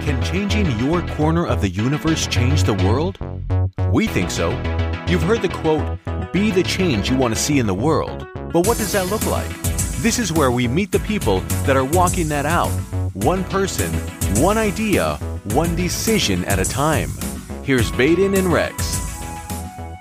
Can changing your corner of the universe change the world? We think so. You've heard the quote, be the change you want to see in the world. But what does that look like? This is where we meet the people that are walking that out. One person, one idea, one decision at a time. Here's Baden and Rex.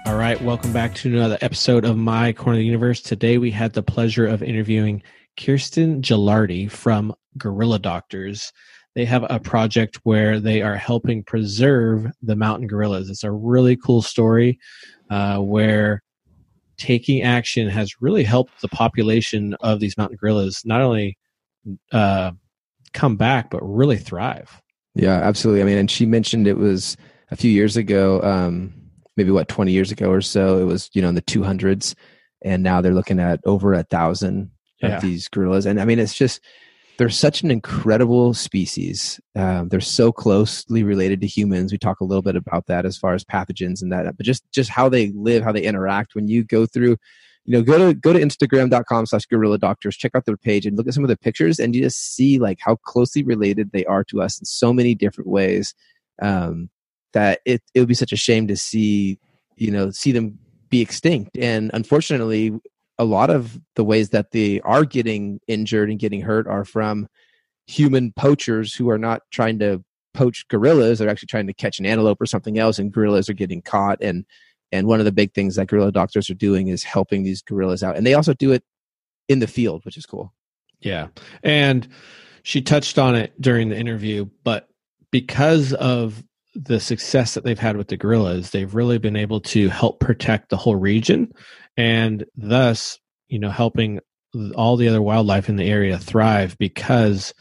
All right, welcome back to another episode of My Corner of the Universe. Today we had the pleasure of interviewing Kirsten Gilardi from Gorilla Doctors. They have a project where they are helping preserve the mountain gorillas. It's a really cool story uh, where taking action has really helped the population of these mountain gorillas not only uh, come back but really thrive. Yeah, absolutely. I mean, and she mentioned it was a few years ago, um, maybe what twenty years ago or so. It was you know in the two hundreds, and now they're looking at over a thousand yeah. of these gorillas. And I mean, it's just they're such an incredible species. Um, they're so closely related to humans. We talk a little bit about that as far as pathogens and that, but just just how they live, how they interact. When you go through, you know, go to go to Instagram.com slash gorilla doctors, check out their page and look at some of the pictures and you just see like how closely related they are to us in so many different ways. Um, that it it would be such a shame to see, you know, see them be extinct. And unfortunately, a lot of the ways that they are getting injured and getting hurt are from human poachers who are not trying to poach gorillas they're actually trying to catch an antelope or something else and gorillas are getting caught and and one of the big things that gorilla doctors are doing is helping these gorillas out and they also do it in the field which is cool. Yeah and she touched on it during the interview but because of the success that they've had with the gorillas they've really been able to help protect the whole region and thus you know helping all the other wildlife in the area thrive because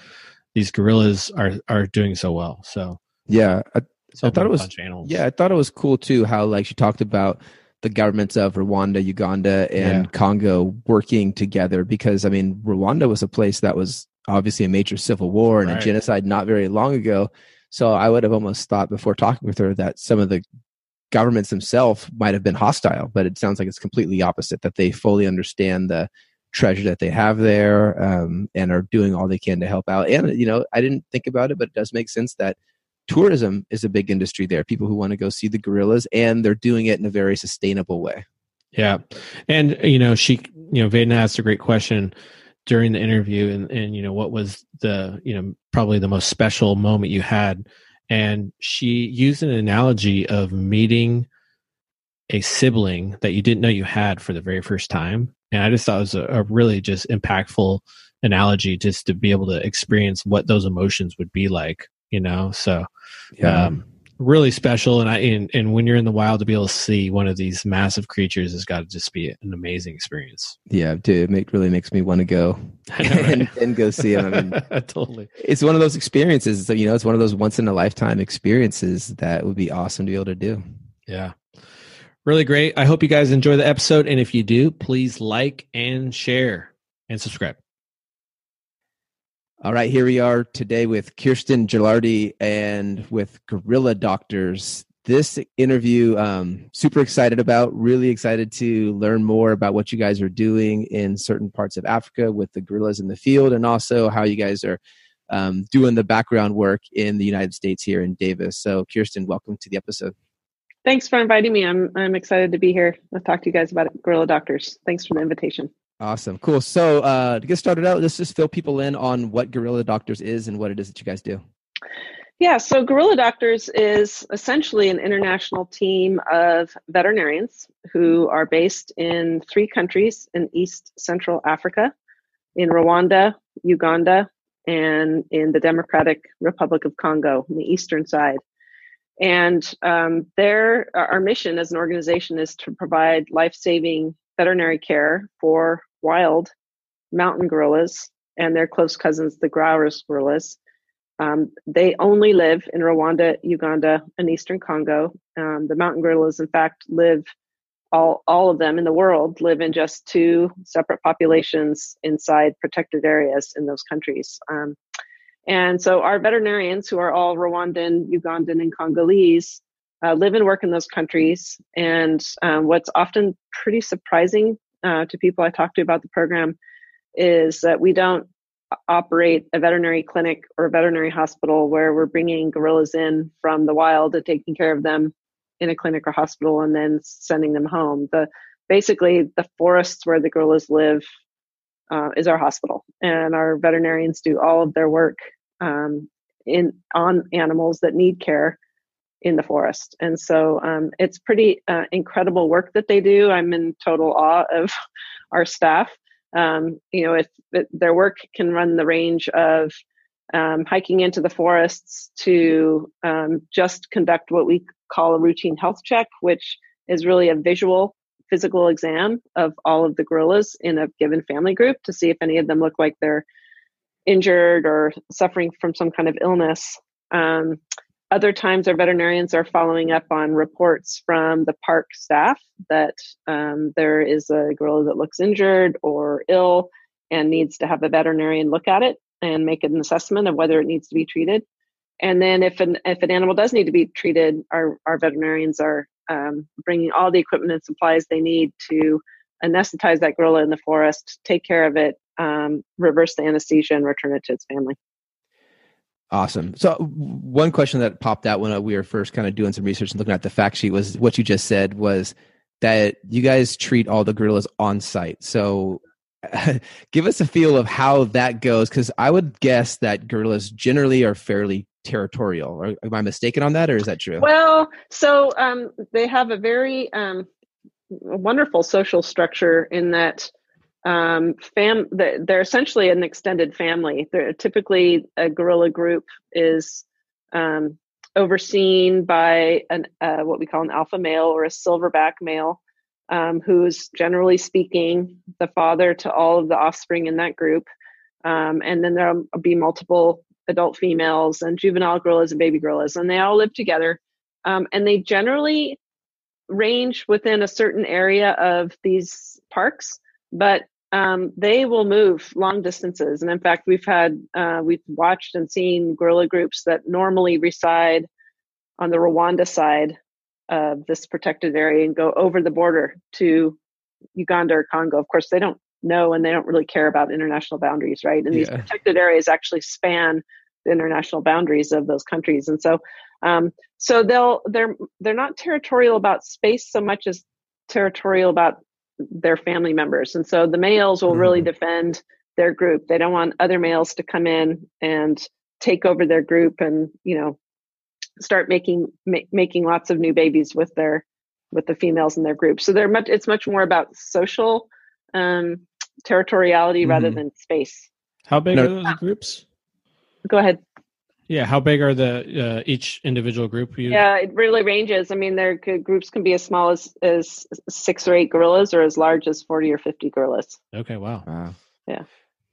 these gorillas are are doing so well so yeah i, I thought it was yeah i thought it was cool too how like she talked about the governments of rwanda uganda and yeah. congo working together because i mean rwanda was a place that was obviously a major civil war and right. a genocide not very long ago so i would have almost thought before talking with her that some of the governments themselves might have been hostile, but it sounds like it's completely opposite. That they fully understand the treasure that they have there um, and are doing all they can to help out. And you know, I didn't think about it, but it does make sense that tourism is a big industry there. People who want to go see the gorillas, and they're doing it in a very sustainable way. Yeah, and you know, she, you know, Vedna asked a great question during the interview, and and you know, what was the, you know, probably the most special moment you had and she used an analogy of meeting a sibling that you didn't know you had for the very first time and i just thought it was a, a really just impactful analogy just to be able to experience what those emotions would be like you know so yeah. um, really special. And i and, and when you're in the wild to be able to see one of these massive creatures has got to just be an amazing experience. Yeah dude it make, really makes me want to go and, and, go see them I mean, totally. it's one of those experiences so you know it's one of those once in a lifetime experiences that would be awesome to be able to do. Yeah. Really great. I hope you guys enjoy the episode. And if you do please like and share and subscribe all right, here we are today with Kirsten Gilardi and with Gorilla Doctors. This interview, um, super excited about, really excited to learn more about what you guys are doing in certain parts of Africa with the gorillas in the field, and also how you guys are um, doing the background work in the United States here in Davis. So, Kirsten, welcome to the episode. Thanks for inviting me. I'm I'm excited to be here. I'll talk to you guys about Gorilla Doctors. Thanks for the invitation. Awesome. Cool. So uh, to get started out, let's just fill people in on what Gorilla Doctors is and what it is that you guys do. Yeah, so Gorilla Doctors is essentially an international team of veterinarians who are based in three countries in East Central Africa, in Rwanda, Uganda, and in the Democratic Republic of Congo, on the eastern side. And um, their our mission as an organization is to provide life saving veterinary care for wild mountain gorillas and their close cousins, the Grauer's gorillas. Um, they only live in Rwanda, Uganda, and Eastern Congo. Um, the mountain gorillas, in fact, live all all of them in the world live in just two separate populations inside protected areas in those countries. Um, and so our veterinarians, who are all Rwandan, Ugandan, and Congolese, uh, live and work in those countries. And um, what's often pretty surprising uh, to people I talk to about the program is that we don't operate a veterinary clinic or a veterinary hospital where we're bringing gorillas in from the wild and taking care of them in a clinic or hospital and then sending them home. The basically the forests where the gorillas live uh, is our hospital, and our veterinarians do all of their work um, in on animals that need care in the forest. And so um, it's pretty uh, incredible work that they do. I'm in total awe of our staff. Um, you know, if, if their work can run the range of um, hiking into the forests to um, just conduct what we call a routine health check, which is really a visual physical exam of all of the gorillas in a given family group to see if any of them look like they're injured or suffering from some kind of illness. Other times, our veterinarians are following up on reports from the park staff that um, there is a gorilla that looks injured or ill and needs to have a veterinarian look at it and make an assessment of whether it needs to be treated. And then, if an if an animal does need to be treated, our our veterinarians are um, bringing all the equipment and supplies they need to anesthetize that gorilla in the forest, take care of it, um, reverse the anesthesia, and return it to its family. Awesome. So, one question that popped out when we were first kind of doing some research and looking at the fact sheet was what you just said was that you guys treat all the gorillas on site. So, give us a feel of how that goes because I would guess that gorillas generally are fairly territorial. Am I mistaken on that, or is that true? Well, so um, they have a very um, wonderful social structure in that um, fam. They're essentially an extended family. They're typically a gorilla group is um, overseen by an uh, what we call an alpha male or a silverback male. Um, who's generally speaking the father to all of the offspring in that group. Um, and then there'll be multiple adult females and juvenile gorillas and baby gorillas, and they all live together. Um, and they generally range within a certain area of these parks, but um, they will move long distances. And in fact, we've had uh, we've watched and seen gorilla groups that normally reside on the Rwanda side of this protected area and go over the border to Uganda or Congo. Of course, they don't know and they don't really care about international boundaries, right? And yeah. these protected areas actually span the international boundaries of those countries, and so um, so they'll they're they're not territorial about space so much as territorial about their family members, and so the males will mm. really defend their group. They don't want other males to come in and take over their group and you know start making ma- making lots of new babies with their with the females in their group. So they're much it's much more about social um, territoriality mm-hmm. rather than space. How big no. are those groups? Go ahead. Yeah, how big are the uh, each individual group? You... Yeah, it really ranges. I mean, their groups can be as small as as six or eight gorillas, or as large as forty or fifty gorillas. Okay, wow. Wow. Yeah.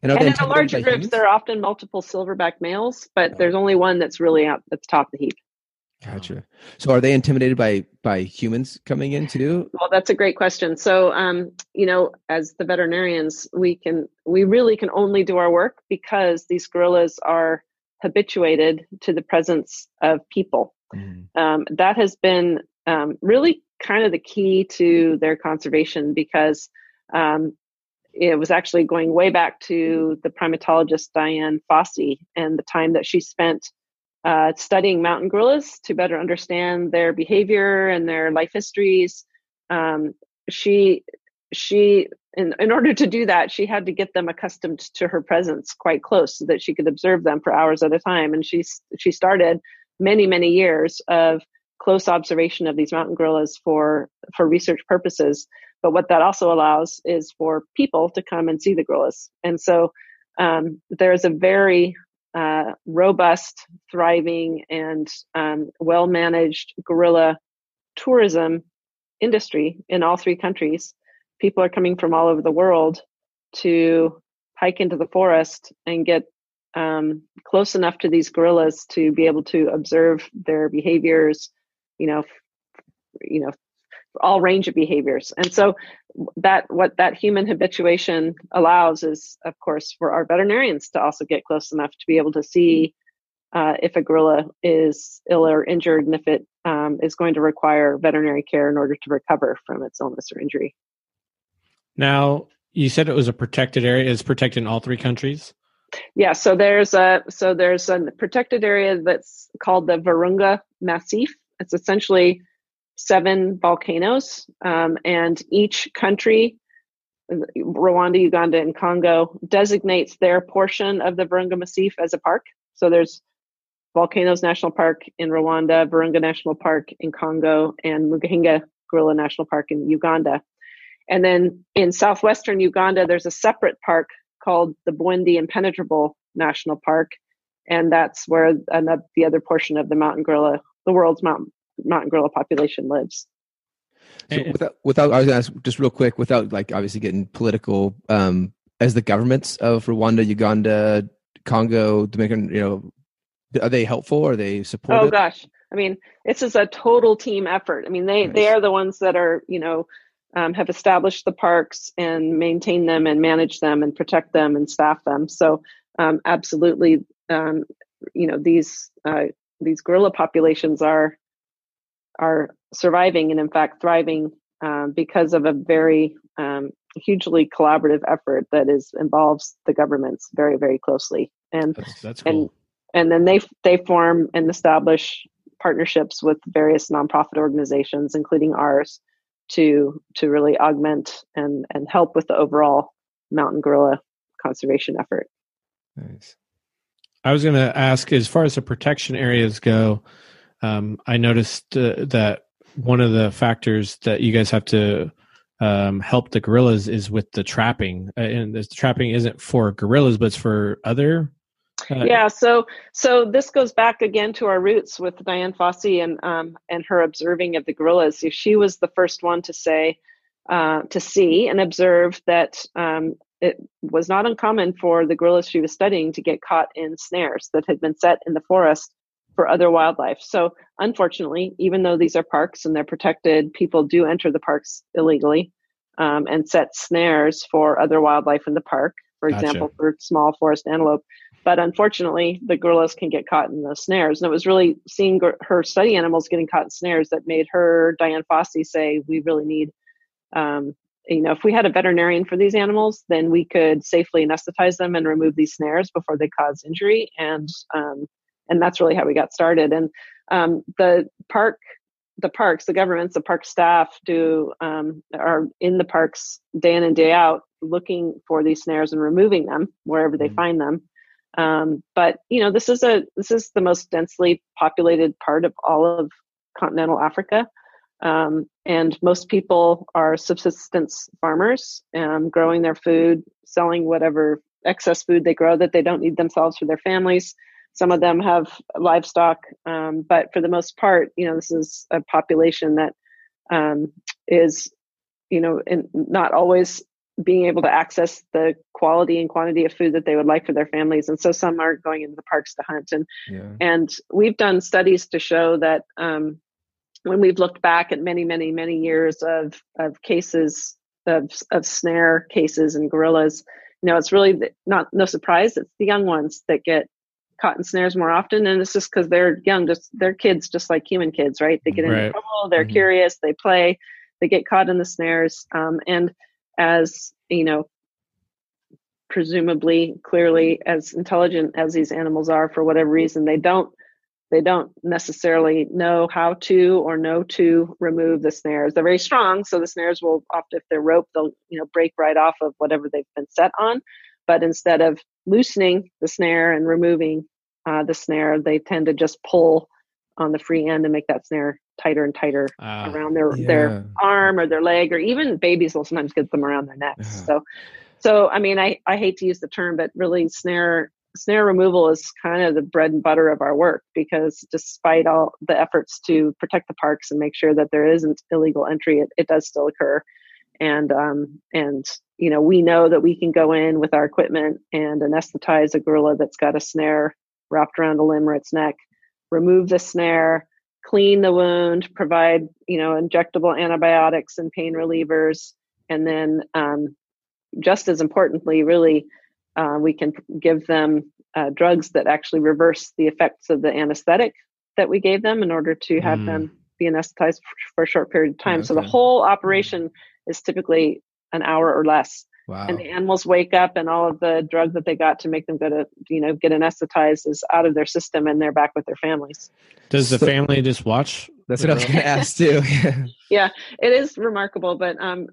And, and in the larger groups, humans? there are often multiple silverback males, but oh. there's only one that's really out at the top of the heap. Gotcha. So, are they intimidated by by humans coming in too? Well, that's a great question. So, um, you know, as the veterinarians, we can we really can only do our work because these gorillas are habituated to the presence of people. Mm. Um, that has been um, really kind of the key to their conservation because um, it was actually going way back to the primatologist Dian Fossey and the time that she spent uh, studying mountain gorillas to better understand their behavior and their life histories. Um, she she in, in order to do that she had to get them accustomed to her presence quite close so that she could observe them for hours at a time. And she she started many many years of close observation of these mountain gorillas for for research purposes. But what that also allows is for people to come and see the gorillas. And so um, there's a very uh, robust, thriving, and um, well managed gorilla tourism industry in all three countries. People are coming from all over the world to hike into the forest and get um, close enough to these gorillas to be able to observe their behaviors, you know, you know, all range of behaviors. And so that what that human habituation allows is, of course, for our veterinarians to also get close enough to be able to see uh, if a gorilla is ill or injured and if it um, is going to require veterinary care in order to recover from its illness or injury. Now, you said it was a protected area. Is protected in all three countries? Yeah, so there's a so there's a protected area that's called the Virunga Massif. It's essentially seven volcanoes, um, and each country, Rwanda, Uganda, and Congo, designates their portion of the Virunga Massif as a park. So there's Volcanoes National Park in Rwanda, Virunga National Park in Congo, and Mgahinga Gorilla National Park in Uganda. And then in southwestern Uganda, there's a separate park called the Bwindi Impenetrable National Park, and that's where another, the other portion of the mountain gorilla, the world's mountain mountain gorilla population lives. So without, without, I was going to ask just real quick, without like obviously getting political, um, as the governments of Rwanda, Uganda, Congo, Dominican, you know, are they helpful? Are they supportive? Oh gosh, I mean, this is a total team effort. I mean, they nice. they are the ones that are you know um, have established the parks and maintain them and manage them and protect them and staff them. So um, absolutely, um, you know these uh, these gorilla populations are are surviving and in fact thriving um, because of a very um, hugely collaborative effort that is involves the governments very very closely and that's, that's cool. and and then they they form and establish partnerships with various nonprofit organizations including ours to to really augment and and help with the overall mountain gorilla conservation effort. Nice. I was going to ask as far as the protection areas go um, i noticed uh, that one of the factors that you guys have to um, help the gorillas is with the trapping. Uh, and the trapping isn't for gorillas but it's for other uh, yeah, so so this goes back again to our roots with Dian Fossey and um, and her observing of the gorillas. She was the first one to say uh, to see and observe that um, it was not uncommon for the gorillas she was studying to get caught in snares that had been set in the forest for other wildlife. So unfortunately, even though these are parks and they're protected, people do enter the parks illegally um, and set snares for other wildlife in the park. For gotcha. example, for small forest antelope. But unfortunately, the gorillas can get caught in the snares. And it was really seeing her study animals getting caught in snares that made her, Dian Fossey, say, we really need, um, you know, if we had a veterinarian for these animals, then we could safely anesthetize them and remove these snares before they cause injury. And um, and that's really how we got started. And um, the park, the parks, the governments, the park staff do um, are in the parks day in and day out looking for these snares and removing them wherever they mm-hmm. find them. Um, but you know, this is a this is the most densely populated part of all of continental Africa, um, and most people are subsistence farmers, um, growing their food, selling whatever excess food they grow that they don't need themselves for their families. Some of them have livestock, um, but for the most part, you know, this is a population that um, is, you know, in, not always being able to access the quality and quantity of food that they would like for their families and so some are going into the parks to hunt and yeah. and we've done studies to show that um, when we've looked back at many many many years of of cases of of snare cases and gorillas you know it's really not no surprise it's the young ones that get caught in snares more often and it's just because they're young just they're kids just like human kids right they get right. into trouble they're mm-hmm. curious they play they get caught in the snares um, and as you know presumably clearly as intelligent as these animals are for whatever reason they don't they don't necessarily know how to or know to remove the snares. They're very strong so the snares will often if they're rope they'll you know break right off of whatever they've been set on. But instead of loosening the snare and removing uh, the snare they tend to just pull on the free end and make that snare tighter and tighter uh, around their yeah. their arm or their leg or even babies will sometimes get them around their necks yeah. so so i mean i i hate to use the term but really snare snare removal is kind of the bread and butter of our work because despite all the efforts to protect the parks and make sure that there isn't illegal entry it, it does still occur and um and you know we know that we can go in with our equipment and anesthetize a gorilla that's got a snare wrapped around a limb or its neck remove the snare clean the wound, provide you know injectable antibiotics and pain relievers, and then um, just as importantly, really uh, we can give them uh, drugs that actually reverse the effects of the anesthetic that we gave them in order to have mm. them be anesthetized for, a short period of time. Okay. So the whole operation is typically an hour or less. Wow. And the animals wake up and all of the drug that they got to make them go to, you know, get anesthetized is out of their system and they're back with their families. Does the so, family just watch? That's what I was going to ask too. yeah, it is remarkable, but um,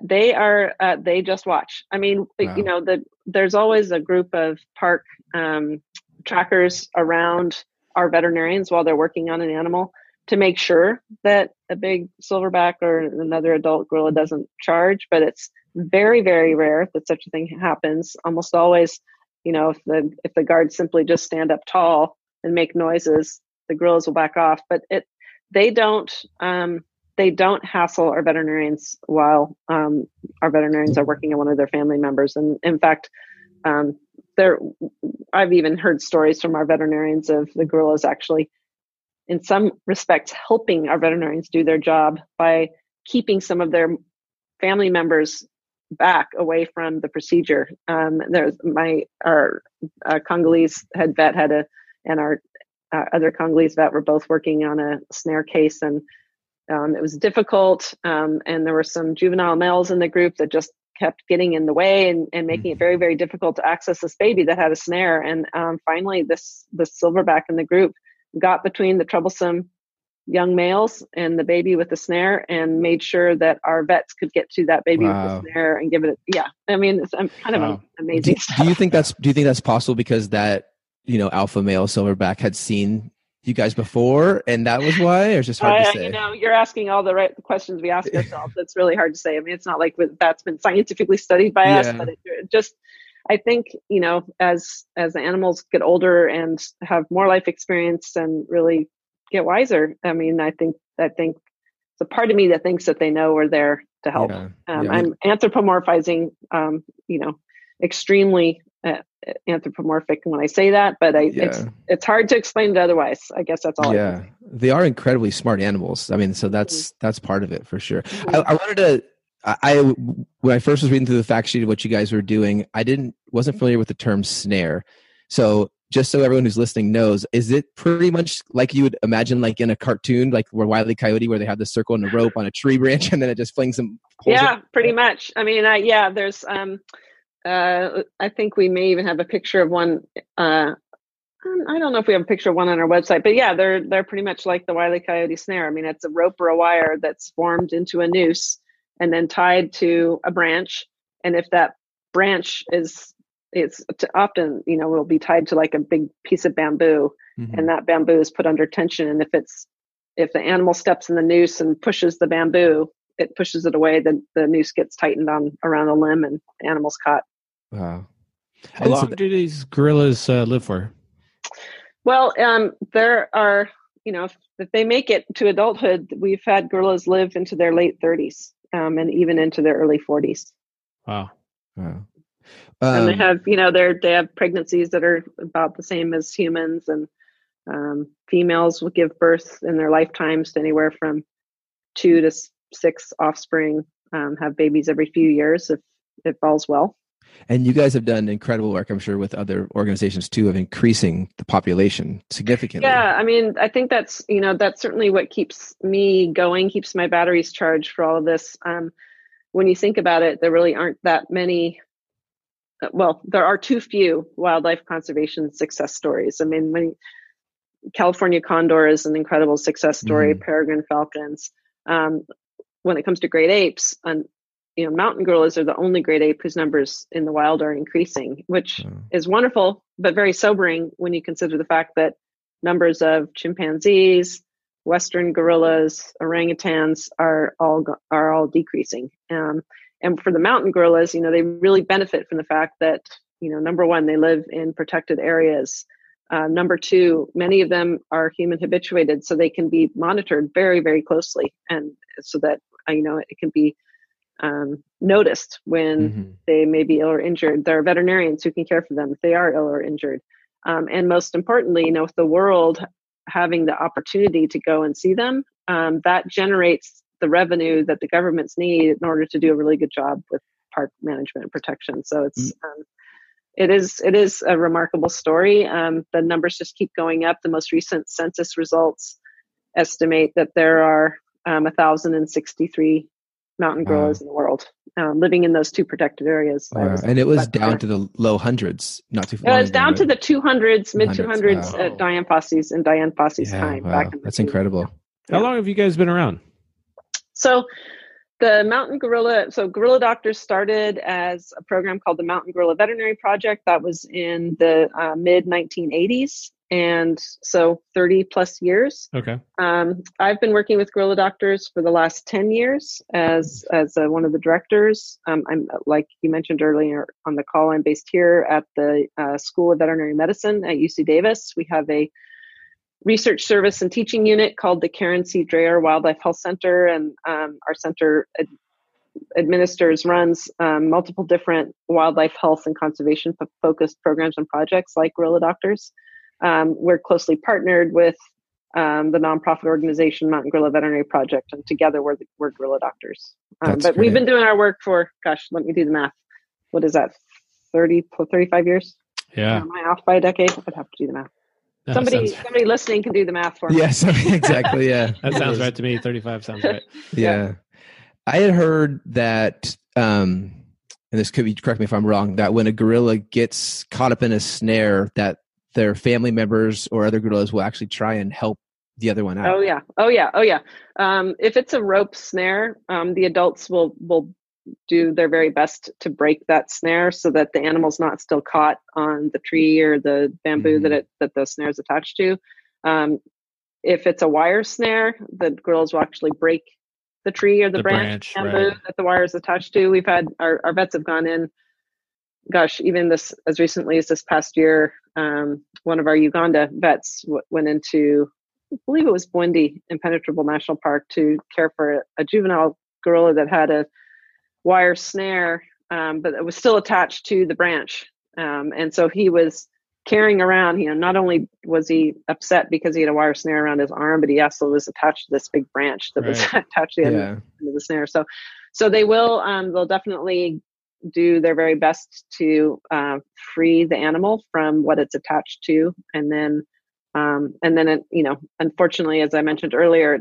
they are, uh, they just watch. I mean, wow. you know, the, there's always a group of park um, trackers around our veterinarians while they're working on an animal to make sure that a big silverback or another adult gorilla doesn't charge, but it's very, very rare that such a thing happens. Almost always, you know, if the if the guards simply just stand up tall and make noises, the gorillas will back off. But it they don't um, they don't hassle our veterinarians while um, our veterinarians are working on one of their family members. And in fact, um, there I've even heard stories from our veterinarians of the gorillas actually in some respects helping our veterinarians do their job by keeping some of their family members back away from the procedure. Um, there's my our uh, Congolese head vet had a and our uh, other Congolese vet were both working on a snare case and um, it was difficult um, and there were some juvenile males in the group that just kept getting in the way and, and making it mm-hmm. very very difficult to access this baby that had a snare and um, finally this this silverback in the group got between the troublesome young males and the baby with the snare and made sure that our vets could get to that baby wow. with the snare and give it a, yeah i mean it's kind wow. of amazing do, do, you think that's do you think that's possible because that you know alpha male silverback had seen you guys before and that was why or just hard uh, to say you know you're asking all the right questions we ask ourselves it's really hard to say i mean it's not like that's been scientifically studied by yeah. us but it, it just I think you know as as the animals get older and have more life experience and really get wiser. I mean, I think I think it's a part of me that thinks that they know we're there to help. Yeah. Um, yeah. I'm anthropomorphizing, um, you know, extremely uh, anthropomorphic when I say that, but I, yeah. it's it's hard to explain it otherwise. I guess that's all. Yeah, they are incredibly smart animals. I mean, so that's mm-hmm. that's part of it for sure. Mm-hmm. I, I wanted to I when I first was reading through the fact sheet of what you guys were doing, I didn't wasn't familiar with the term snare. So just so everyone who's listening knows, is it pretty much like you would imagine, like in a cartoon, like where Wiley Coyote, where they have the circle and the rope on a tree branch, and then it just flings them? Yeah, pretty much. I mean, I, yeah, there's. um uh, I think we may even have a picture of one. Uh, um, I don't know if we have a picture of one on our website, but yeah, they're they're pretty much like the Wiley Coyote snare. I mean, it's a rope or a wire that's formed into a noose and then tied to a branch. And if that branch is, it's often, you know, will be tied to like a big piece of bamboo mm-hmm. and that bamboo is put under tension. And if it's, if the animal steps in the noose and pushes the bamboo, it pushes it away, then the noose gets tightened on around the limb and the animal's caught. Wow. How long so do these gorillas uh, live for? Well, um, there are, you know, if, if, they make it to adulthood, we've had gorillas live into their late 30s um, and even into their early 40s. Wow. Wow. Um, and they um, have, you know, they're they have pregnancies that are about the same as humans, and um, females will give birth in their lifetimes to anywhere from two to six offspring. Um, have babies every few years if it falls well. And you guys have done incredible work, I'm sure, with other organizations too, of increasing the population significantly. Yeah, I mean, I think that's you know that's certainly what keeps me going, keeps my batteries charged for all of this. Um, when you think about it, there really aren't that many. Well, there are too few wildlife conservation success stories. I mean, when California condor is an incredible success story, mm. peregrine falcons. Um, when it comes to great apes, and you know, mountain gorillas are the only great ape whose numbers in the wild are increasing, which mm. is wonderful, but very sobering when you consider the fact that numbers of chimpanzees, western gorillas, orangutans are all are all decreasing. Um, and for the mountain gorillas, you know, they really benefit from the fact that you know, number one, they live in protected areas. Uh, number two, many of them are human habituated, so they can be monitored very, very closely, and so that uh, you know it can be um, noticed when mm-hmm. they may be ill or injured. There are veterinarians who can care for them if they are ill or injured. Um, and most importantly, you know, with the world having the opportunity to go and see them, um, that generates the revenue that the governments need in order to do a really good job with park management and protection. So it's mm. um, it is it is a remarkable story. Um, the numbers just keep going up. The most recent census results estimate that there are um, 1,063 mountain gorillas in the world. uh, living in those two protected areas. Wow. and it was down to the low hundreds, not too far. It was down right? to the 200s, mid 200s wow. at Dian Fossey's and Dian Fossey's yeah, time. Wow. That's incredible. How long have you guys been around? So the Mountain Gorilla, so Gorilla Doctors started as a program called the Mountain Gorilla Veterinary Project. That was in the uh, mid 1980s. And so 30 plus years. Okay. Um, I've been working with Gorilla Doctors for the last 10 years as, as uh, one of the directors. Um, I'm, like you mentioned earlier on the call, I'm based here at the uh, School of Veterinary Medicine at UC Davis. We have a research service and teaching unit called the Karen C. Drayer Wildlife Health Center, and um, our center ad- administers, runs um, multiple different wildlife health and conservation focused programs and projects like Gorilla Doctors. Um, we're closely partnered with um, the nonprofit organization Mountain Gorilla Veterinary Project, and together we're, we're Gorilla Doctors. Um, but great. we've been doing our work for, gosh, let me do the math. What is that, 30, 35 years? Yeah. Am I off by a decade? I'd have to do the math somebody sounds... somebody listening can do the math for me. Yes, exactly. Yeah, that sounds right to me. Thirty-five sounds right. Yeah. yeah. I had heard that, um, and this could be correct me if I'm wrong. That when a gorilla gets caught up in a snare, that their family members or other gorillas will actually try and help the other one out. Oh yeah, oh yeah, oh yeah. Um, if it's a rope snare, um, the adults will will do their very best to break that snare so that the animal's not still caught on the tree or the bamboo mm-hmm. that it that the snare is attached to. Um, if it's a wire snare, the gorillas will actually break the tree or the, the branch, branch bamboo right. that the wire is attached to. We've had our, our vets have gone in. Gosh, even this as recently as this past year, um, one of our Uganda vets w- went into, I believe it was Bwindi Impenetrable National Park to care for a juvenile gorilla that had a wire snare, um, but it was still attached to the branch. Um, and so he was carrying around, you know, not only was he upset because he had a wire snare around his arm, but he also was attached to this big branch that right. was attached to the yeah. end of the snare. So, so they will, um, they'll definitely do their very best to uh, free the animal from what it's attached to, and then um, and then, it, you know, unfortunately, as I mentioned earlier,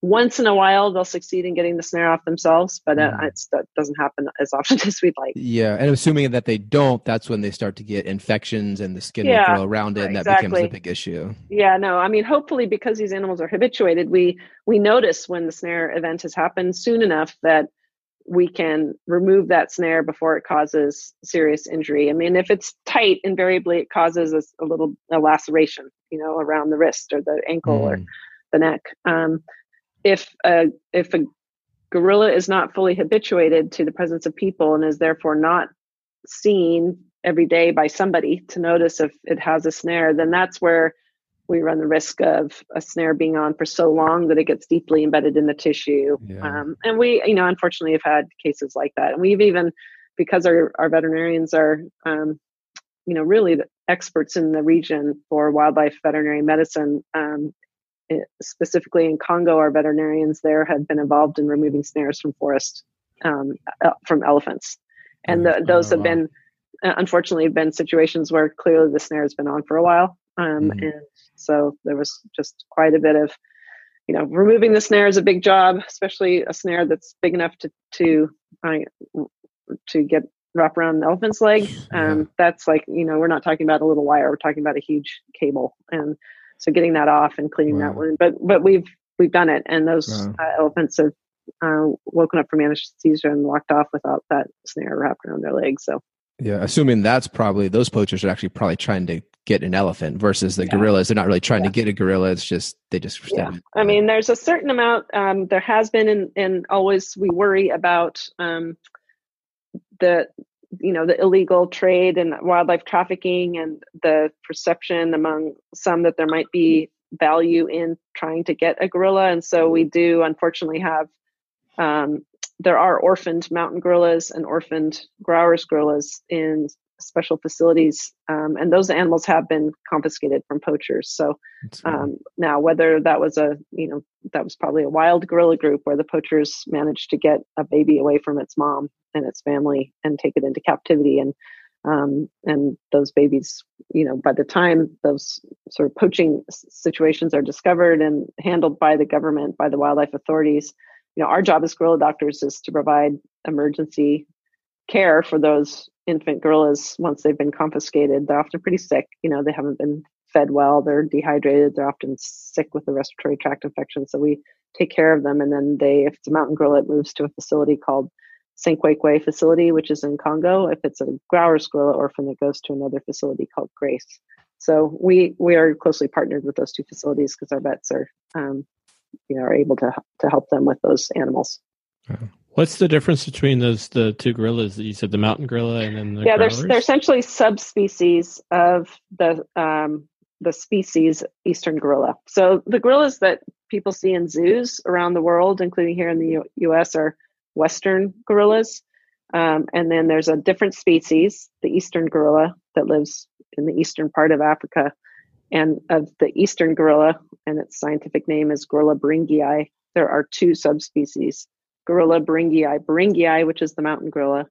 once in a while they'll succeed in getting the snare off themselves, but uh, mm. that doesn't happen as often as we'd like. Yeah, and assuming that they don't, that's when they start to get infections and the skin yeah, will grow around it, and exactly. that becomes a big issue. Yeah, no, I mean, hopefully, because these animals are habituated, we we notice when the snare event has happened soon enough that we can remove that snare before it causes serious injury. I mean, if it's tight, invariably it causes a, a little a laceration, you know, around the wrist or the ankle mm. or the neck. Um, if a if a gorilla is not fully habituated to the presence of people and is therefore not seen every day by somebody to notice if it has a snare, then that's where we run the risk of a snare being on for so long that it gets deeply embedded in the tissue. Yeah. Um, and we, you know, unfortunately have had cases like that. And we've even, because our, our veterinarians are, um, you know, really the experts in the region for wildlife veterinary medicine, um, eh, specifically in Congo, our veterinarians there have been involved in removing snares from forest, um, uh, from elephants. And the, those oh, have been, uh, unfortunately, have been situations where clearly the snare has been on for a while. Um, mm-hmm. And so there was just quite a bit of, you know, removing the snare is a big job, especially a snare that's big enough to to uh, to get wrap around an elephant's leg. Um, yeah. That's like you know we're not talking about a little wire, we're talking about a huge cable, and so getting that off and cleaning wow. that one. But but we've we've done it, and those wow. uh, elephants have uh, woken up from anesthesia and walked off without that snare wrapped around their legs. So yeah, assuming that's probably those poachers are actually probably trying to get an elephant versus the yeah. gorillas. They're not really trying yeah. to get a gorilla. It's just they just. Yeah. I mean, there's a certain amount. Um, there has been, and, and always we worry about um, the you know the illegal trade and wildlife trafficking and the perception among some that there might be value in trying to get a gorilla. And so we do unfortunately have um, there are orphaned mountain gorillas and orphaned Grauer's gorillas in special facilities, um, and those animals have been confiscated from poachers. So um, now, whether that was a you know that was probably a wild gorilla group where the poachers managed to get a baby away from its mom and its family and take it into captivity, and um, and those babies, you know, by the time those sort of poaching situations are discovered and handled by the government, by the wildlife authorities, you know, our job as gorilla doctors is to provide emergency care for those infant gorillas once they've been confiscated. They're often pretty sick. You know, they haven't been fed well. They're dehydrated. They're often sick with a respiratory tract infection. So we take care of them, and then they, if it's a mountain gorilla, it moves to a facility called Senkwekwe facility, which is in Congo. If it's a Grauer's gorilla orphan, it goes to another facility called Grace. So we we are closely partnered with those two facilities because our vets are, um, you know, are able to to help them with those animals. What's the difference between those the two gorillas that you said, the mountain gorilla and then the yeah, they're they're essentially subspecies of the um, the species eastern gorilla. So the gorillas that people see in zoos around the world, including here in the U- U.S., are western gorillas. Um, and then there's a different species, the eastern gorilla, that lives in the eastern part of Africa. And of the eastern gorilla, and its scientific name is Gorilla beringii, there are two subspecies Gorilla beringii beringii, which is the mountain gorilla,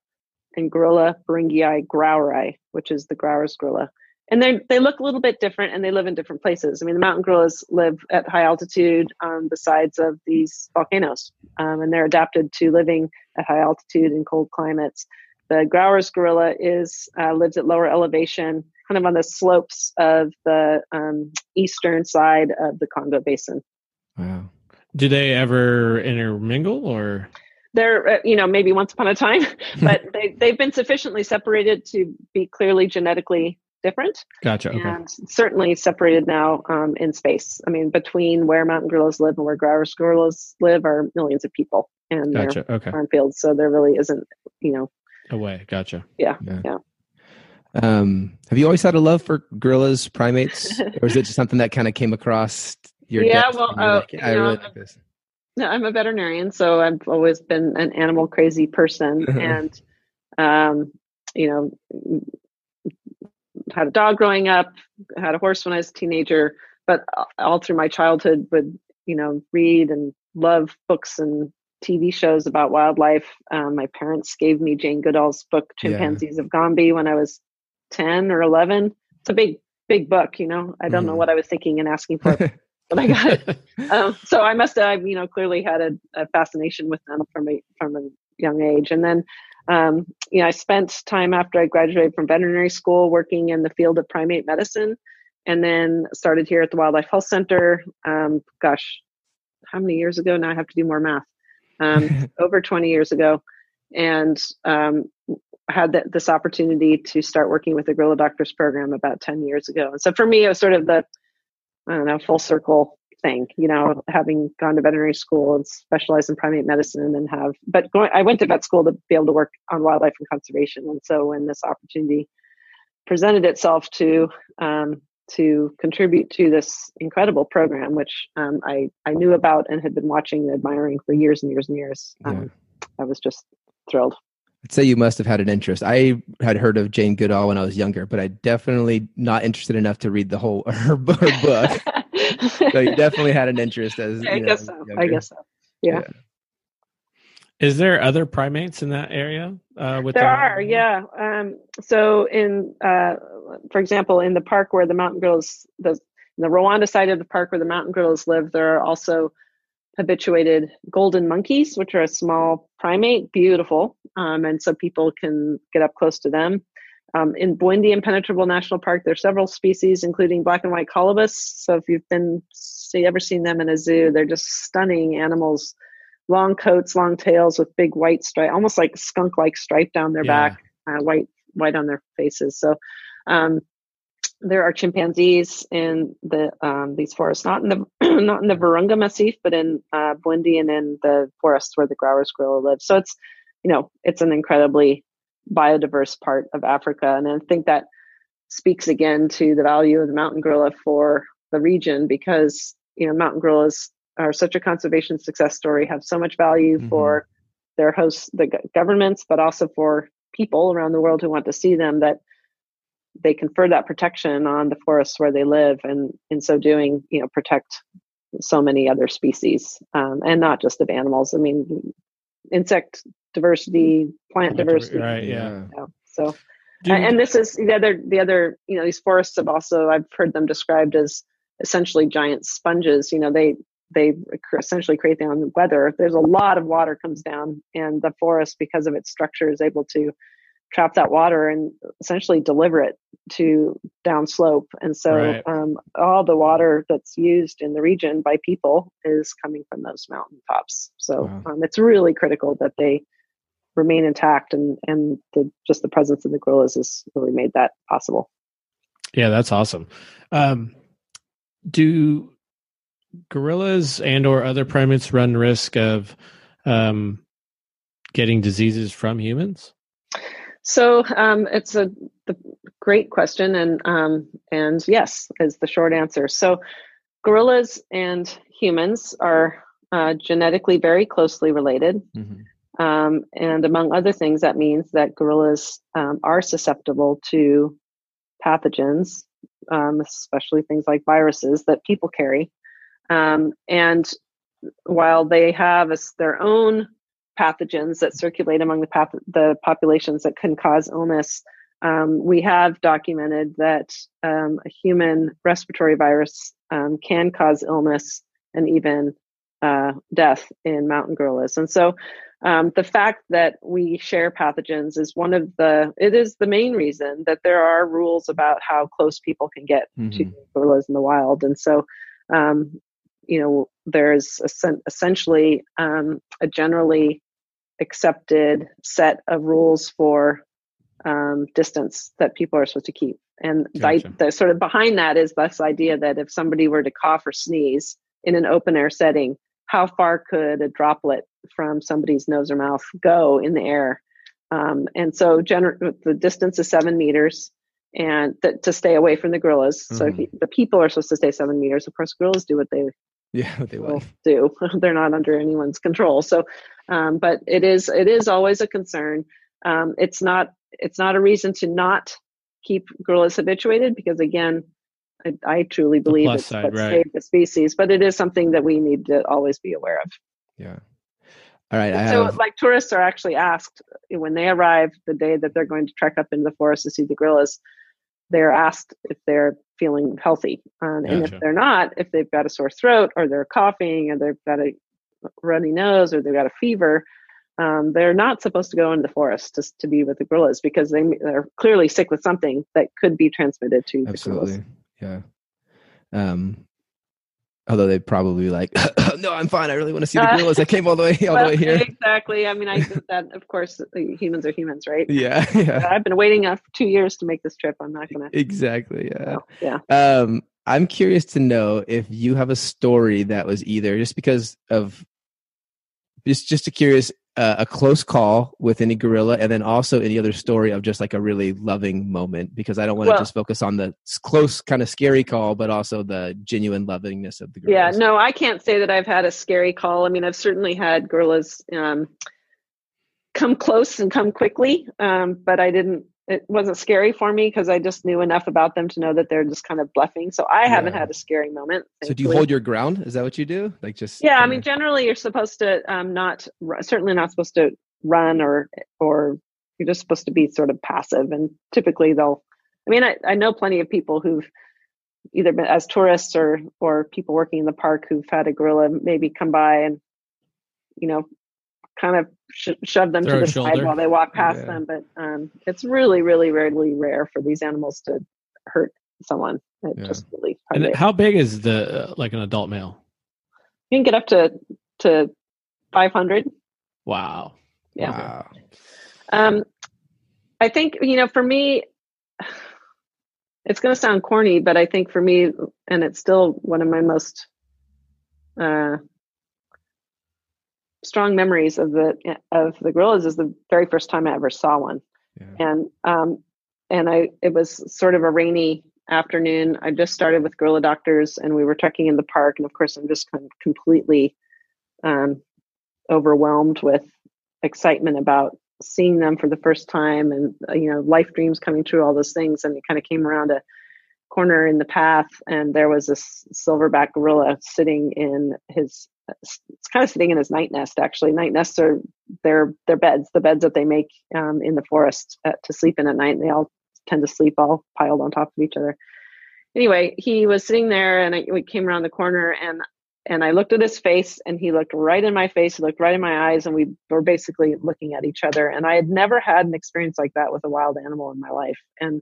and Gorilla beringii graueri, which is the Grauer's gorilla and they they look a little bit different and they live in different places. I mean, the mountain gorillas live at high altitude on the sides of these volcanoes, um, and they're adapted to living at high altitude in cold climates. The Grauer's gorilla is uh, lives at lower elevation, kind of on the slopes of the um, eastern side of the Congo Basin. Wow. Do they ever intermingle or? They're, uh, you know, maybe once upon a time, but they, they've been sufficiently separated to be clearly genetically different. Gotcha. Okay. And certainly separated now um, in space. I mean, between where mountain gorillas live and where Grauer's gorillas live are millions of people and gotcha. okay. farm fields. So there really isn't, you know, a way. Gotcha. Yeah. Yeah. yeah. Um, have you always had a love for gorillas, primates, or is it just something that kind of came across your? Yeah. Well, uh, like, I really know, like this. No, I'm a veterinarian, so I've always been an animal crazy person, and um, you know, had a dog growing up, had a horse when I was a teenager, but all through my childhood would, you know, read and love books and TV shows about wildlife. Um, my parents gave me Jane Goodall's book, Chimpanzees yeah. of Gombe, when I was 10 or 11. It's a big, big book, you know. I don't mm. know what I was thinking and asking for, but I got it. Um, so I must have, you know, clearly had a, a fascination with them from a, from a young age. And then um, you know, I spent time after I graduated from veterinary school working in the field of primate medicine, and then started here at the Wildlife Health Center. Um, gosh, how many years ago now? I have to do more math. Um, over 20 years ago, and um, had this opportunity to start working with the Gorilla Doctors program about 10 years ago. And so for me, it was sort of the I don't know full circle thing, you know, having gone to veterinary school and specialized in primate medicine and then have, but going, I went to vet school to be able to work on wildlife and conservation. And so when this opportunity presented itself to, um, to contribute to this incredible program, which um, I, I knew about and had been watching and admiring for years and years and years, um, yeah. I was just thrilled. I'd say you must have had an interest. I had heard of Jane Goodall when I was younger, but I definitely not interested enough to read the whole her, her book. so you definitely had an interest as I guess so. Younger. I guess so. Yeah. yeah. Is there other primates in that area? Uh, with there are, yeah. Um, so in, uh, for example, in the park where the mountain gorillas, the the Rwanda side of the park where the mountain gorillas live, there are also habituated golden monkeys, which are a small primate, beautiful, um, and so people can get up close to them. Um, in Bwindi Impenetrable National Park, there are several species, including black and white colobus. So if you've been see ever seen them in a zoo, they're just stunning animals. Long coats, long tails with big white stripe, almost like skunk-like stripe down their yeah. back, uh, white white on their faces. So um, there are chimpanzees in the um, these forests, not in the not in the Virunga Massif, but in uh, Bwindi and in the forests where the Grauer's gorilla lives. So it's you know it's an incredibly biodiverse part of Africa. And I think that speaks again to the value of the mountain gorilla for the region because, you know, mountain gorillas are such a conservation success story, have so much value mm-hmm. for their hosts, the governments, but also for people around the world who want to see them that they confer that protection on the forests where they live and in so doing you know protect so many other species um, and not just of animals i mean insect diversity, plant diversity. Right. Yeah. so, you, and this is the other, the other, you know, these forests have also, I've heard them described as essentially giant sponges. You know, they, they essentially create their own weather. There's a lot of water comes down, and the forest, because of its structure, is able to trap that water and essentially deliver it to downslope. And so right. um, all the water that's used in the region by people is coming from those mountain tops. So wow. um, it's really critical that they remain intact and and the, just the presence of the gorillas has really made that possible. Yeah, that's awesome. Um, do gorillas and or other primates run risk of um, getting diseases from humans? So um, it's a great question, and um, and yes is the short answer. So gorillas and humans are uh, genetically very closely related, mm-hmm. um, and among other things, that means that gorillas um, are susceptible to pathogens, um, especially things like viruses that people carry. Um, and while they have a, their own pathogens that circulate among the, path- the populations that can cause illness. Um, we have documented that um, a human respiratory virus um, can cause illness and even uh, death in mountain gorillas. And so um, the fact that we share pathogens is one of the, it is the main reason that there are rules about how close people can get mm-hmm. to gorillas in the wild. And so, um, you know, there's essentially um, a generally accepted set of rules for um, distance that people are supposed to keep. And gotcha. the, the, sort of behind that is this idea that if somebody were to cough or sneeze in an open air setting, how far could a droplet from somebody's nose or mouth go in the air? Um, and so gener- the distance is seven meters and th- to stay away from the gorillas. Mm-hmm. So he, the people are supposed to stay seven meters. Of course, gorillas do what they yeah they will do. They're not under anyone's control. So, um, but it is it is always a concern. Um, it's not it's not a reason to not keep gorillas habituated because again, I, I truly believe it's side, what right. saved the species. But it is something that we need to always be aware of. Yeah. All right. so, have... like tourists are actually asked when they arrive the day that they're going to trek up into the forest to see the gorillas they're asked if they're feeling healthy. Um, gotcha. And if they're not, if they've got a sore throat or they're coughing or they've got a runny nose or they've got a fever, um, they're not supposed to go into the forest to, to be with the gorillas because they, they're clearly sick with something that could be transmitted to Absolutely. Yeah. Um, although they'd probably be like, "No, I'm fine. I really want to see the gorillas. I came all the way all well, the way here." Exactly. I mean, I that of course humans are humans, right? Yeah, yeah. I've been waiting uh, two years to make this trip. I'm not gonna. Exactly. Yeah. So, yeah. Um, I'm curious to know if you have a story that was either just because of just just a curious uh, a close call with any gorilla and then also any other story of just like a really loving moment because i don't want to well, just focus on the close kind of scary call but also the genuine lovingness of the gorillas. yeah no i can't say that i've had a scary call i mean i've certainly had gorillas um, come close and come quickly um, but i didn't it wasn't scary for me because I just knew enough about them to know that they're just kind of bluffing. So I yeah. haven't had a scary moment. Thankfully. So do you hold your ground? Is that what you do? Like just yeah. I mean, generally you're supposed to um, not certainly not supposed to run or or you're just supposed to be sort of passive. And typically they'll. I mean, I, I know plenty of people who've either been as tourists or or people working in the park who've had a gorilla maybe come by and you know kind of sh- shove them Throw to the side while they walk past yeah. them. But um, it's really, really, really rare for these animals to hurt someone. It yeah. just really. And how big is the uh, like an adult male? You can get up to to five hundred. Wow. Yeah. Wow. Um, I think you know, for me, it's going to sound corny, but I think for me, and it's still one of my most uh, strong memories of the of the gorillas is the very first time I ever saw one, yeah. and um, and I it was sort of a rainy afternoon. I just started with gorilla doctors, and we were trekking in the park, and of course I'm just kind of completely um, overwhelmed with excitement about seeing them for the first time, and uh, you know life dreams coming true, all those things, and it kind of came around a corner in the path and there was this silverback gorilla sitting in his it's kind of sitting in his night nest actually night nests are their their beds the beds that they make um, in the forest at, to sleep in at night and they all tend to sleep all piled on top of each other anyway he was sitting there and I, we came around the corner and and I looked at his face and he looked right in my face, he looked right in my eyes, and we were basically looking at each other. And I had never had an experience like that with a wild animal in my life. And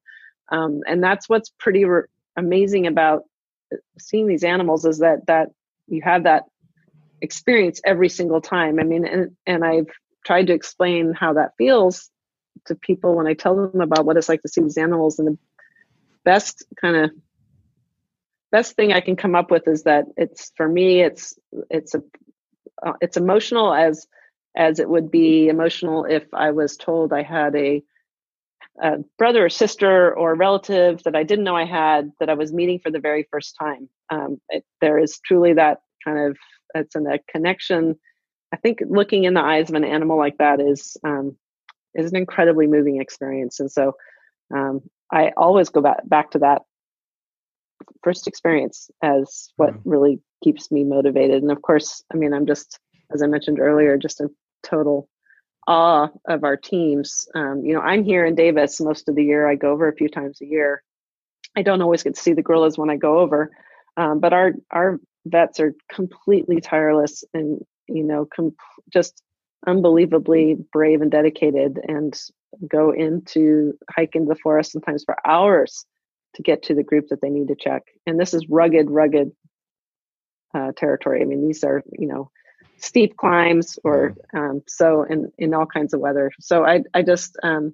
um, and that's what's pretty re- amazing about seeing these animals is that that you have that experience every single time. I mean, and and I've tried to explain how that feels to people when I tell them about what it's like to see these animals. And the best kind of best thing I can come up with is that it's for me it's it's a uh, it's emotional as as it would be emotional if I was told I had a, a brother or sister or relative that I didn't know I had that I was meeting for the very first time. Um, it, there is truly that kind of it's in a connection. I think looking in the eyes of an animal like that is um, is an incredibly moving experience, and so um, I always go back back to that first experience as what mm. really keeps me motivated. And of course, I mean, I'm just, as I mentioned earlier, just in total awe of our teams. Um, you know, I'm here in Davis most of the year. I go over a few times a year. I don't always get to see the gorillas when I go over, um, but our our vets are completely tireless and you know, com- just unbelievably brave and dedicated, and go into hike into the forest sometimes for hours to get to the group that they need to check. And this is rugged, rugged uh, territory. I mean, these are you know steep climbs or um, so in in all kinds of weather. So I I just um,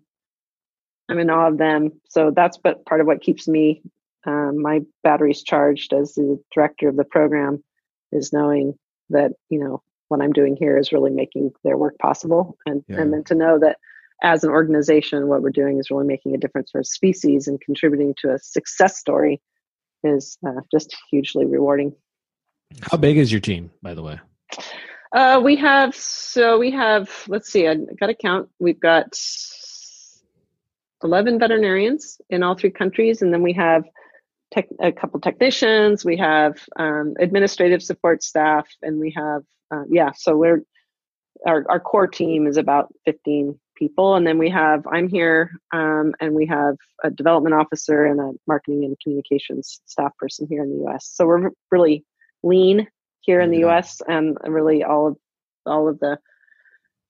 I'm in awe of them. So that's but part of what keeps me um, my batteries charged as the director of the program is knowing that you know what I'm doing here is really making their work possible, and yeah. and then to know that as an organization, what we're doing is really making a difference for a species and contributing to a success story is uh, just hugely rewarding. How big is your team, by the way? Uh, we have so we have let's see, I got to count. We've got eleven veterinarians in all three countries, and then we have tech, a couple technicians. We have um, administrative support staff, and we have uh, yeah. So we're our our core team is about fifteen people. And then we have, I'm here, um, and we have a development officer and a marketing and communications staff person here in the US. So we're really lean here in the US and really all of, all of the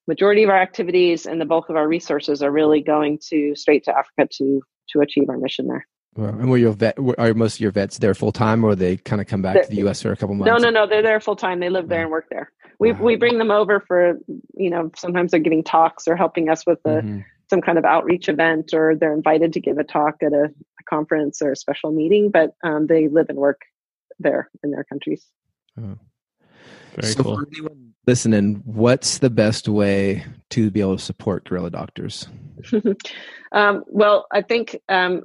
majority of our activities and the bulk of our resources are really going to straight to Africa to, to achieve our mission there. And were your vet? Are most of your vets there full time, or they kind of come back they're, to the U.S. for a couple months? No, no, no. They're there full time. They live there and work there. We wow. we bring them over for you know sometimes they're giving talks or helping us with a, mm-hmm. some kind of outreach event, or they're invited to give a talk at a, a conference or a special meeting. But um, they live and work there in their countries. Oh. Very so cool. For anyone listening, what's the best way to be able to support gorilla doctors? um, well, I think um,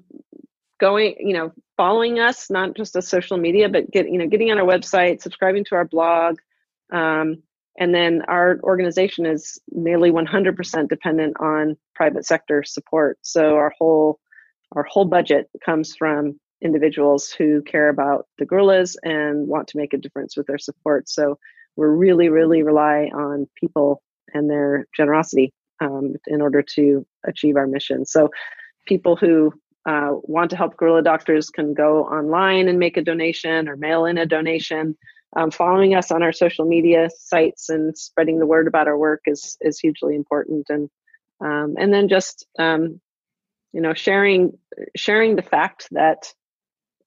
going, you know, following us, not just a social media, but get, you know, getting on our website, subscribing to our blog. Um, and then our organization is nearly 100% dependent on private sector support. So our whole, our whole budget comes from individuals who care about the gorillas and want to make a difference with their support. So we're really, really rely on people and their generosity um, in order to achieve our mission. So people who uh, want to help gorilla doctors can go online and make a donation or mail in a donation. Um, following us on our social media sites and spreading the word about our work is is hugely important. And um, and then just um, you know sharing sharing the fact that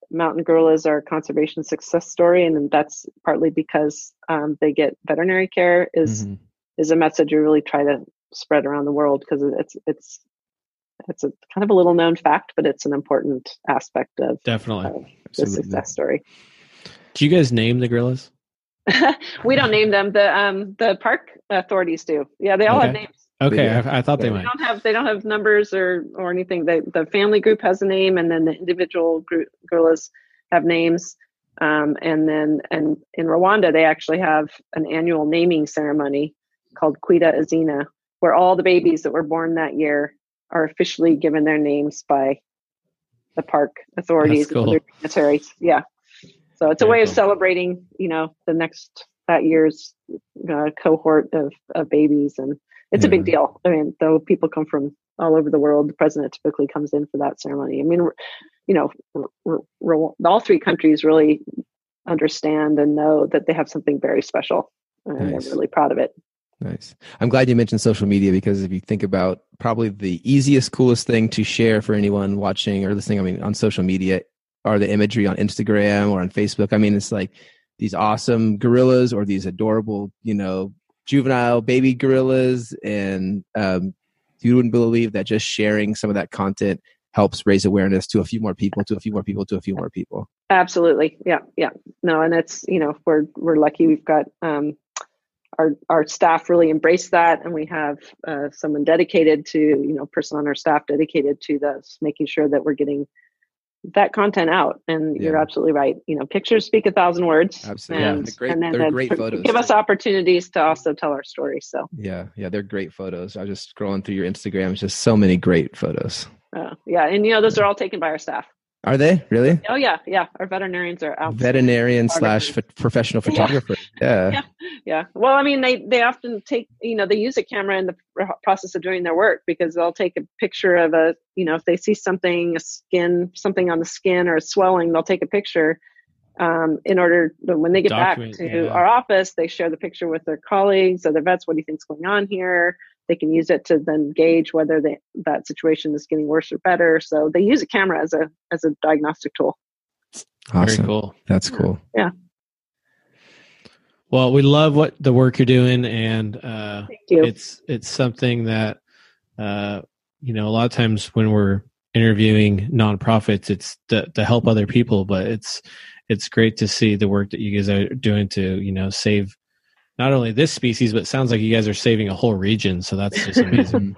mountain gorillas are a conservation success story, and that's partly because um, they get veterinary care is mm-hmm. is a message we really try to spread around the world because it's it's it's a kind of a little known fact, but it's an important aspect of definitely uh, the success story. Do you guys name the gorillas? we don't name them. The um the park authorities do. Yeah, they all okay. have names. Okay, I, I, thought they, they might. Don't have they don't have numbers or or anything. They, the family group has a name, and then the individual group, gorillas have names. Um, and then and in Rwanda they actually have an annual naming ceremony called Kwita Izina, where all the babies that were born that year are officially given their names by the park authorities cool. and other dignitaries. Yeah. So it's Very a way cool. of celebrating, you know, the next that year's uh, cohort of, of babies, and it's yeah. a big deal. I mean, though people come from all over the world, the president typically comes in for that ceremony. I mean, you know, all three countries really understand and know that they have something very special and nice. they're really proud of it. Nice. I'm glad you mentioned social media because if you think about probably the easiest, coolest thing to share for anyone watching or listening, I mean, on social media are the imagery on Instagram or on Facebook. I mean, it's like these awesome gorillas or these adorable, you know, juvenile baby gorillas. And um, you wouldn't believe that just sharing some of that content helps raise awareness to a few more people, to a few more people, to a few more people. Absolutely. Yeah. Yeah. No, and it's, you know, we're, we're lucky we've got, um, our, our staff really embrace that and we have uh, someone dedicated to you know person on our staff dedicated to this making sure that we're getting that content out. And yeah. you're absolutely right. You know pictures speak a thousand words. Absolutely. And, yeah, they're great, and then they're great photos give us opportunities to also tell our story so. Yeah yeah they're great photos. I was just scrolling through your instagram it's just so many great photos. Uh, yeah and you know those are all taken by our staff are they really? Oh yeah, yeah. Our veterinarians are out. Veterinarian slash f- professional photographer. Yeah. yeah. yeah, Well, I mean, they they often take you know they use a camera in the process of doing their work because they'll take a picture of a you know if they see something a skin something on the skin or a swelling they'll take a picture um, in order when they get Document, back to yeah. our office they share the picture with their colleagues other vets what do you think's going on here they can use it to then gauge whether they, that situation is getting worse or better. So they use a camera as a as a diagnostic tool. Awesome. Very cool. That's cool. Yeah. Well, we love what the work you're doing, and uh, it's it's something that uh, you know a lot of times when we're interviewing nonprofits, it's to, to help other people, but it's it's great to see the work that you guys are doing to you know save not only this species, but sounds like you guys are saving a whole region. So that's just amazing.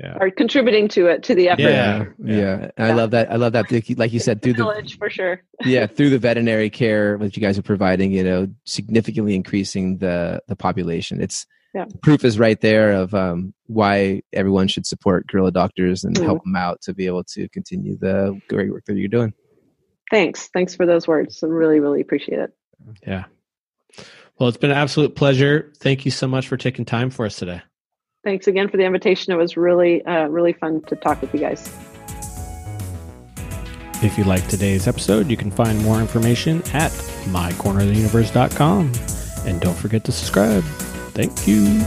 yeah. Are contributing to it to the effort. Yeah, yeah. yeah. I love that. I love that. Like you said, through the village for sure. yeah, through the veterinary care that you guys are providing, you know, significantly increasing the the population. It's yeah. proof is right there of um, why everyone should support gorilla doctors and mm. help them out to be able to continue the great work that you're doing. Thanks. Thanks for those words. I really, really appreciate it. Yeah. Well, it's been an absolute pleasure. Thank you so much for taking time for us today. Thanks again for the invitation. It was really, uh, really fun to talk with you guys. If you like today's episode, you can find more information at mycorneroftheuniverse.com. And don't forget to subscribe. Thank you.